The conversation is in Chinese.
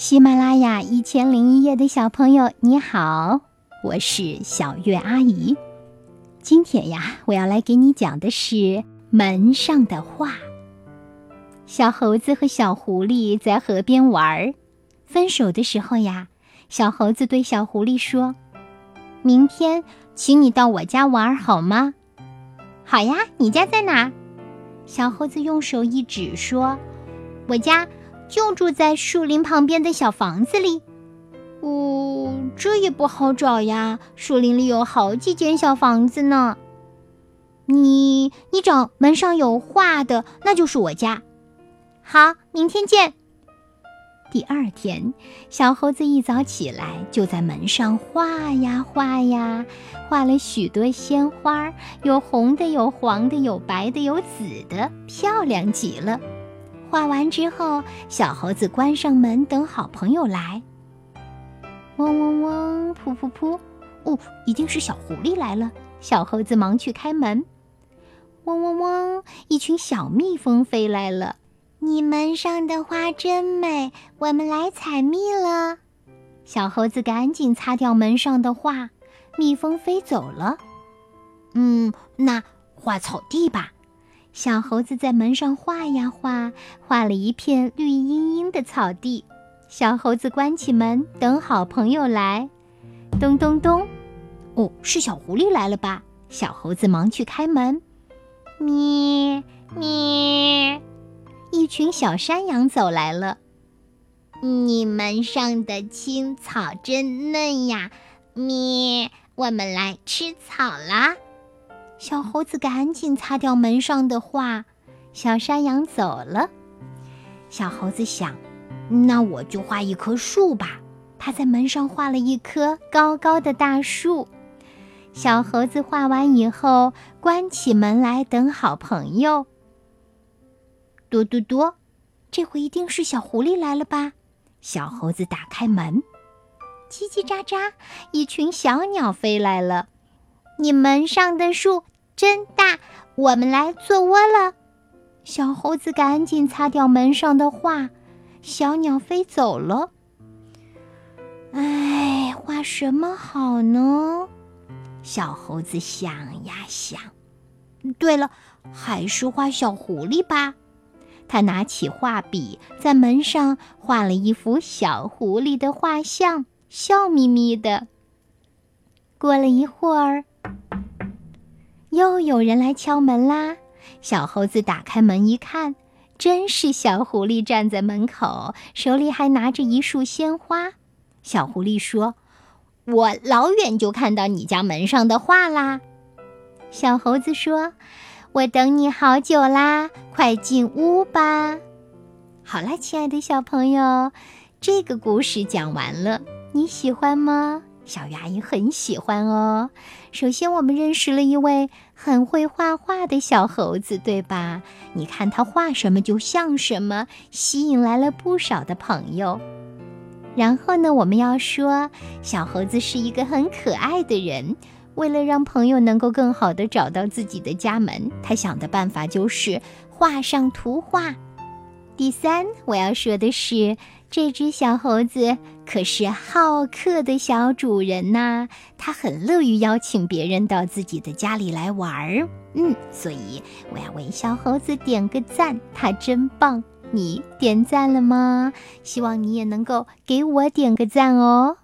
喜马拉雅一千零一夜的小朋友，你好，我是小月阿姨。今天呀，我要来给你讲的是门上的画。小猴子和小狐狸在河边玩儿，分手的时候呀，小猴子对小狐狸说：“明天请你到我家玩好吗？”“好呀，你家在哪？”小猴子用手一指说：“我家。”就住在树林旁边的小房子里。哦，这也不好找呀，树林里有好几间小房子呢。你你找门上有画的，那就是我家。好，明天见。第二天，小猴子一早起来就在门上画呀画呀，画了许多鲜花，有红的，有黄的，有白的，有紫的，漂亮极了。画完之后，小猴子关上门，等好朋友来。嗡嗡嗡，噗噗噗，哦，一定是小狐狸来了。小猴子忙去开门。嗡嗡嗡，一群小蜜蜂飞来了。你门上的花真美，我们来采蜜了。小猴子赶紧擦掉门上的画，蜜蜂飞走了。嗯，那画草地吧。小猴子在门上画呀画，画了一片绿茵茵的草地。小猴子关起门，等好朋友来。咚咚咚，哦，是小狐狸来了吧？小猴子忙去开门。咩咩，一群小山羊走来了。你门上的青草真嫩呀！咩，我们来吃草啦。小猴子赶紧擦掉门上的画，小山羊走了。小猴子想：“那我就画一棵树吧。”他在门上画了一棵高高的大树。小猴子画完以后，关起门来等好朋友。嘟嘟嘟，这回一定是小狐狸来了吧？小猴子打开门，叽叽喳喳，一群小鸟飞来了。你门上的树。真大，我们来做窝了。小猴子赶紧擦掉门上的画，小鸟飞走了。哎，画什么好呢？小猴子想呀想。对了，还是画小狐狸吧。他拿起画笔，在门上画了一幅小狐狸的画像，笑眯眯的。过了一会儿。又有人来敲门啦！小猴子打开门一看，真是小狐狸站在门口，手里还拿着一束鲜花。小狐狸说：“我老远就看到你家门上的画啦。”小猴子说：“我等你好久啦，快进屋吧。”好啦，亲爱的小朋友，这个故事讲完了，你喜欢吗？小鱼阿姨很喜欢哦。首先，我们认识了一位很会画画的小猴子，对吧？你看他画什么就像什么，吸引来了不少的朋友。然后呢，我们要说，小猴子是一个很可爱的人。为了让朋友能够更好的找到自己的家门，他想的办法就是画上图画。第三，我要说的是，这只小猴子可是好客的小主人呐，它很乐于邀请别人到自己的家里来玩儿。嗯，所以我要为小猴子点个赞，它真棒！你点赞了吗？希望你也能够给我点个赞哦。